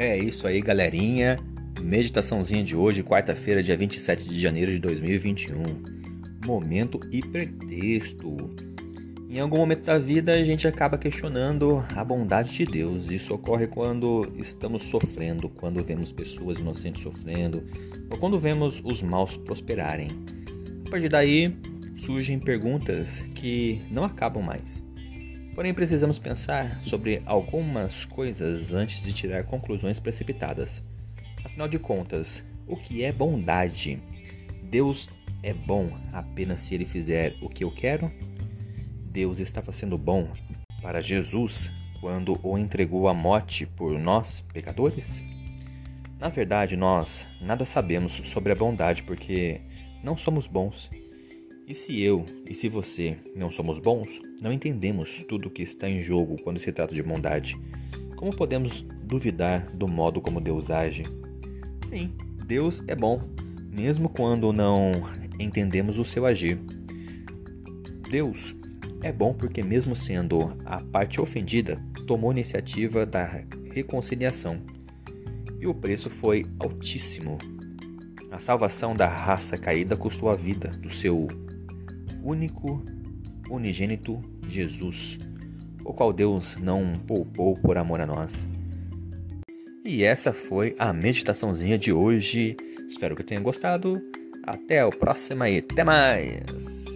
É isso aí, galerinha. Meditaçãozinha de hoje, quarta-feira, dia 27 de janeiro de 2021. Momento e pretexto. Em algum momento da vida a gente acaba questionando a bondade de Deus. Isso ocorre quando estamos sofrendo, quando vemos pessoas inocentes sofrendo, ou quando vemos os maus prosperarem. A partir daí surgem perguntas que não acabam mais. Porém, precisamos pensar sobre algumas coisas antes de tirar conclusões precipitadas. Afinal de contas, o que é bondade? Deus é bom apenas se ele fizer o que eu quero? Deus estava sendo bom para Jesus quando o entregou à morte por nós, pecadores? Na verdade, nós nada sabemos sobre a bondade porque não somos bons e se eu e se você não somos bons, não entendemos tudo o que está em jogo quando se trata de bondade. Como podemos duvidar do modo como Deus age? Sim, Deus é bom, mesmo quando não entendemos o seu agir. Deus é bom porque, mesmo sendo a parte ofendida, tomou a iniciativa da reconciliação. E o preço foi altíssimo. A salvação da raça caída custou a vida do seu único, unigênito Jesus, o qual Deus não poupou por amor a nós. E essa foi a meditaçãozinha de hoje. Espero que tenha gostado. Até o próximo e até mais!